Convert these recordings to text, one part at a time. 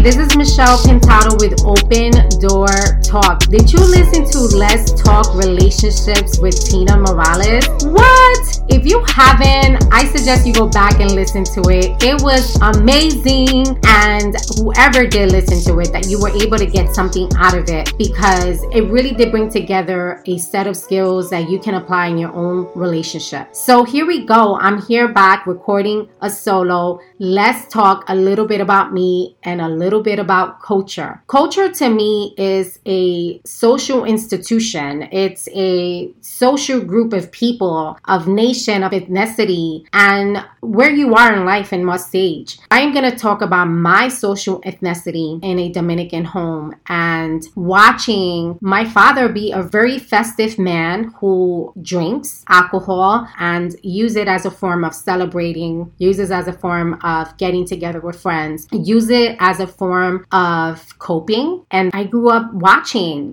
Hi, this is Michelle Pintado with Open Door Talk. Did you listen to Let's Talk Relationships with Tina Morales? What? If you haven't, I suggest you go back and listen to it. It was amazing, and whoever did listen to it, that you were able to get something out of it because it really did bring together a set of skills that you can apply in your own relationship. So here we go. I'm here back recording a solo. Let's talk a little bit about me and a little bit about culture. Culture to me is a social institution, it's a social group of people, of nation, of ethnicity, and where you are in life and what stage. I am going to talk about my social ethnicity in a Dominican home and watching my father be a very festive man who drinks alcohol and use it as a form of celebrating, uses as a form of getting together with friends, use it as a form of coping. And I grew up watching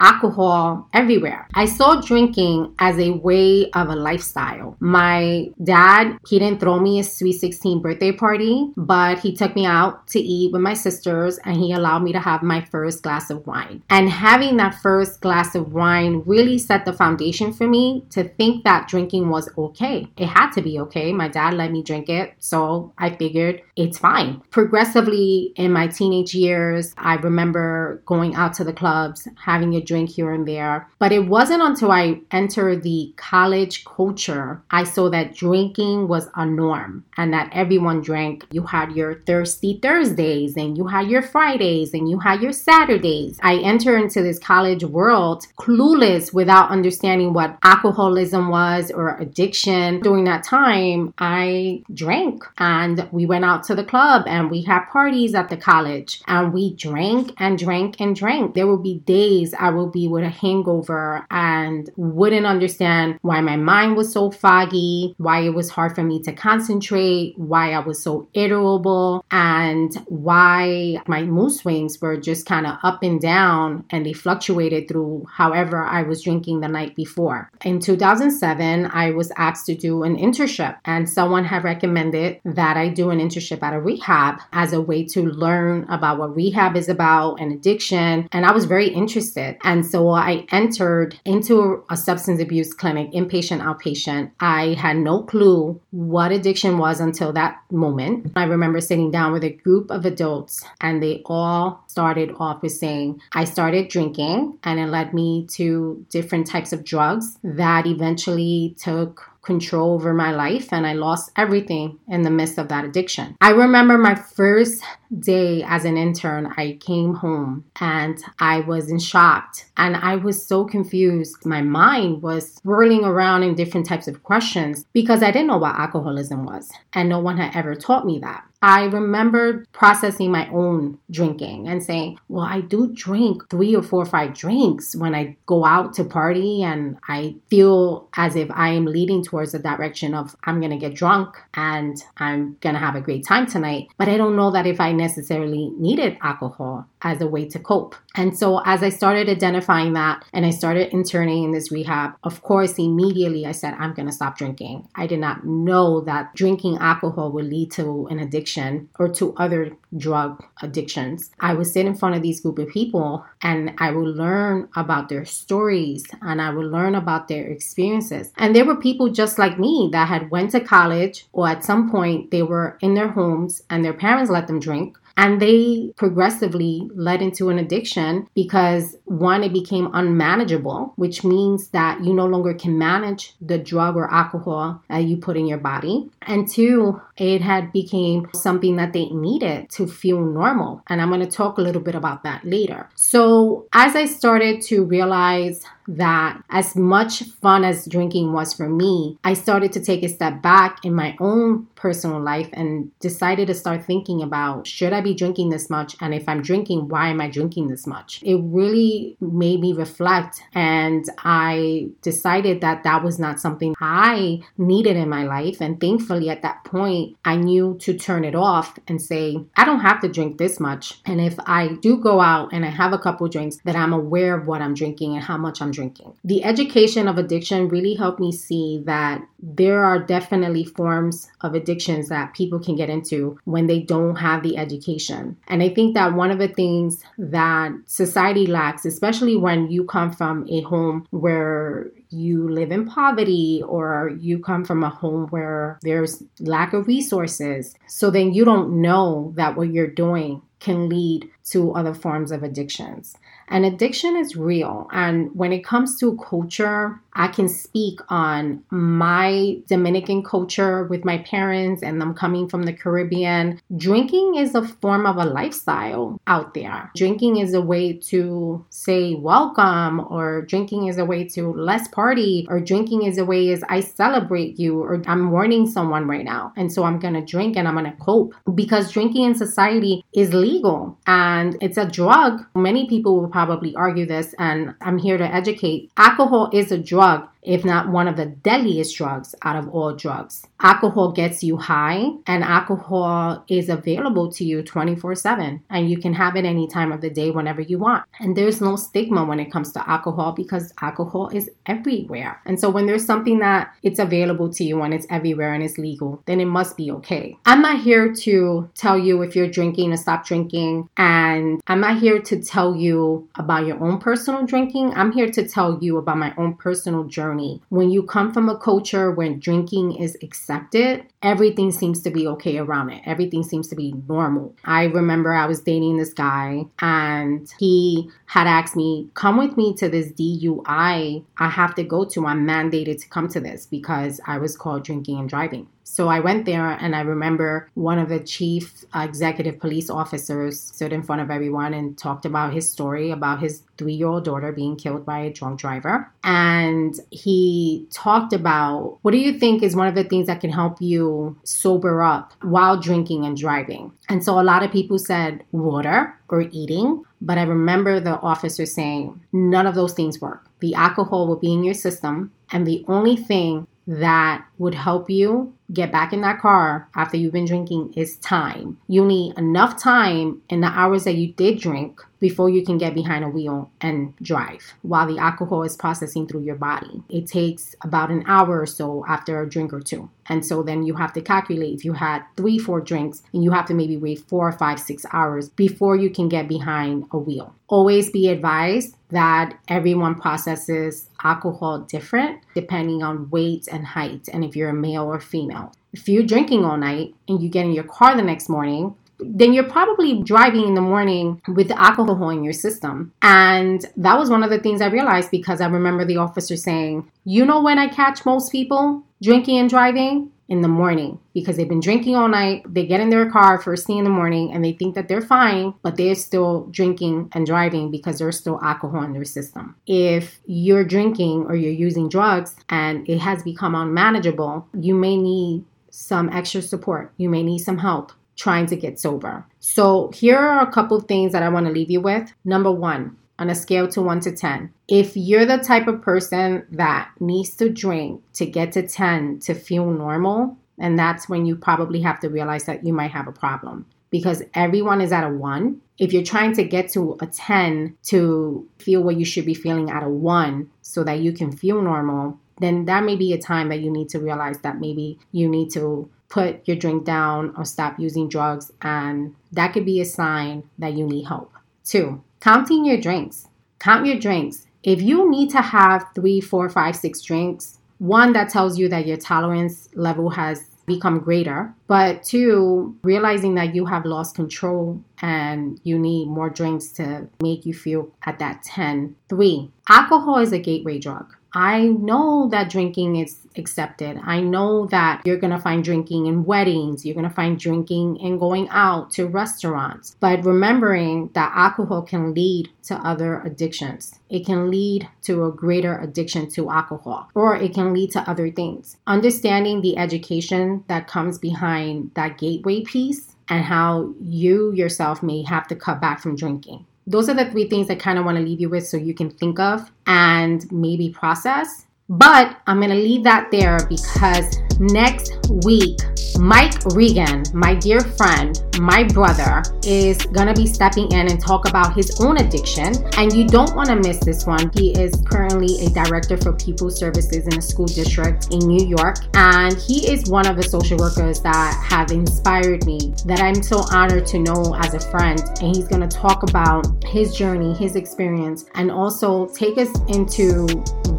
alcohol everywhere. I saw drinking as a way of a lifestyle. My dad, he didn't throw me a sweet 16 birthday party, but he took me out to eat with my sisters and he allowed me to have my first glass of wine. And having that first glass of wine really set the foundation for me to think that drinking was okay. It had to be okay. My dad let me drink it, so I figured it's fine. Progressively in my teenage years, I remember going out to the clubs, having a drink here and there. But it wasn't until I entered the college culture I saw that drinking was a norm and that everyone drank. You had your thirsty Thursdays and you had your Fridays and you had your Saturdays. I entered into this college world clueless without understanding what alcoholism was or addiction. During that time, I drank and we went out to the club and we had parties at the college and we drank and drank and drank. There would be days I would be with a hangover and wouldn't understand why my mind was so foggy, why it was hard for me to concentrate, why I was so irritable, and why my mood swings were just kind of up and down and they fluctuated through however I was drinking the night before. In 2007, I was asked to do an internship, and someone had recommended that I do an internship at a rehab as a way to learn about what rehab is about and addiction. And I was very interested. And so I entered into a substance abuse clinic, inpatient, outpatient. I had no clue what addiction was until that moment. I remember sitting down with a group of adults, and they all started off with saying, I started drinking, and it led me to different types of drugs that eventually took control over my life and I lost everything in the midst of that addiction. I remember my first day as an intern, I came home and I was in shock and I was so confused. My mind was swirling around in different types of questions because I didn't know what alcoholism was and no one had ever taught me that. I remember processing my own drinking and saying, well, I do drink three or four or five drinks when I go out to party and I feel as if I am leading towards the direction of I'm going to get drunk and I'm going to have a great time tonight. But I don't know that if I necessarily needed alcohol as a way to cope. And so as I started identifying that and I started interning in this rehab, of course, immediately I said, I'm going to stop drinking. I did not know that drinking alcohol would lead to an addiction or to other drug addictions. I would sit in front of these group of people and I would learn about their stories and I would learn about their experiences. And there were people just like me that had went to college or at some point they were in their homes and their parents let them drink and they progressively led into an addiction because one, it became unmanageable, which means that you no longer can manage the drug or alcohol that you put in your body. And two, it had became something that they needed to feel normal. And I'm going to talk a little bit about that later. So as I started to realize that as much fun as drinking was for me, I started to take a step back in my own personal life and decided to start thinking about should I be drinking this much? And if I'm drinking, why am I drinking this much? It really made me reflect, and I decided that that was not something I needed in my life. And thankfully, at that point, I knew to turn it off and say, I don't have to drink this much. And if I do go out and I have a couple drinks, that I'm aware of what I'm drinking and how much I'm drinking. The education of addiction really helped me see that there are definitely forms of addictions that people can get into when they don't have the education. And I think that one of the things that society lacks, especially when you come from a home where you live in poverty or you come from a home where there's lack of resources. So then you don't know that what you're doing can lead to other forms of addictions. And addiction is real. And when it comes to culture, I can speak on my Dominican culture with my parents and them coming from the Caribbean. Drinking is a form of a lifestyle out there. Drinking is a way to say welcome, or drinking is a way to let's party, or drinking is a way is I celebrate you, or I'm mourning someone right now. And so I'm gonna drink and I'm gonna cope. Because drinking in society is legal and it's a drug. Many people will probably argue this, and I'm here to educate. Alcohol is a drug if not one of the deadliest drugs out of all drugs. Alcohol gets you high, and alcohol is available to you 24 7, and you can have it any time of the day whenever you want. And there's no stigma when it comes to alcohol because alcohol is everywhere. And so when there's something that it's available to you and it's everywhere and it's legal, then it must be okay. I'm not here to tell you if you're drinking to stop drinking, and I'm not here to tell you about your own personal drinking. I'm here to tell you about my own personal journey journey. When you come from a culture where drinking is accepted, everything seems to be okay around it. Everything seems to be normal. I remember I was dating this guy and he had asked me, Come with me to this DUI I have to go to. I'm mandated to come to this because I was caught drinking and driving. So I went there and I remember one of the chief uh, executive police officers stood in front of everyone and talked about his story about his three year old daughter being killed by a drunk driver. And he talked about what do you think is one of the things that can help you sober up while drinking and driving? And so a lot of people said water or eating. But I remember the officer saying none of those things work. The alcohol will be in your system, and the only thing that would help you get back in that car after you've been drinking is time. You need enough time in the hours that you did drink before you can get behind a wheel and drive while the alcohol is processing through your body. It takes about an hour or so after a drink or two. And so then you have to calculate if you had three, four drinks, and you have to maybe wait four, five, six hours before you can get behind a wheel. Always be advised that everyone processes alcohol different depending on weight and height and if you're a male or female. If you're drinking all night and you get in your car the next morning, then you're probably driving in the morning with the alcohol in your system. And that was one of the things I realized because I remember the officer saying, You know when I catch most people drinking and driving? In the morning because they've been drinking all night. They get in their car first thing in the morning and they think that they're fine, but they're still drinking and driving because there's still alcohol in their system. If you're drinking or you're using drugs and it has become unmanageable, you may need some extra support. You may need some help trying to get sober. So, here are a couple things that I want to leave you with. Number one, on a scale to 1 to 10, if you're the type of person that needs to drink to get to 10 to feel normal, and that's when you probably have to realize that you might have a problem because everyone is at a 1. If you're trying to get to a 10 to feel what you should be feeling at a 1 so that you can feel normal, then that may be a time that you need to realize that maybe you need to put your drink down or stop using drugs, and that could be a sign that you need help. Two, counting your drinks. Count your drinks. If you need to have three, four, five, six drinks, one that tells you that your tolerance level has become greater, but two, realizing that you have lost control and you need more drinks to make you feel at that 10. Three, alcohol is a gateway drug. I know that drinking is accepted. I know that you're going to find drinking in weddings, you're going to find drinking in going out to restaurants. But remembering that alcohol can lead to other addictions. It can lead to a greater addiction to alcohol, or it can lead to other things. Understanding the education that comes behind that gateway piece and how you yourself may have to cut back from drinking those are the three things I kind of want to leave you with so you can think of and maybe process. But I'm going to leave that there because next week Mike Regan, my dear friend, my brother, is gonna be stepping in and talk about his own addiction. And you don't wanna miss this one. He is currently a director for people services in a school district in New York. And he is one of the social workers that have inspired me, that I'm so honored to know as a friend. And he's gonna talk about his journey, his experience, and also take us into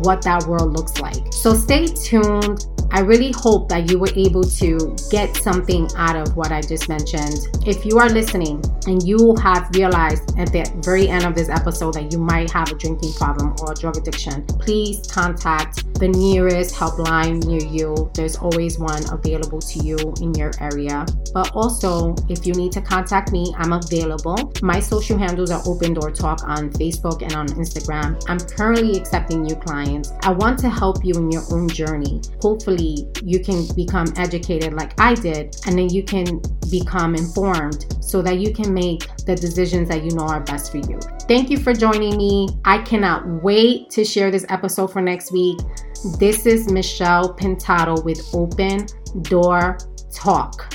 what that world looks like. So stay tuned. I really hope that you were able to get something out of what I just mentioned. If you are listening and you have realized at the very end of this episode that you might have a drinking problem or drug addiction, please contact the nearest helpline near you. There's always one available to you in your area. But also, if you need to contact me, I'm available. My social handles are Open Door Talk on Facebook and on Instagram. I'm currently accepting new clients. I want to help you in your own journey. Hopefully, you can become educated like I did, and then you can become informed so that you can make the decisions that you know are best for you. Thank you for joining me. I cannot wait to share this episode for next week. This is Michelle Pintado with Open Door Talk.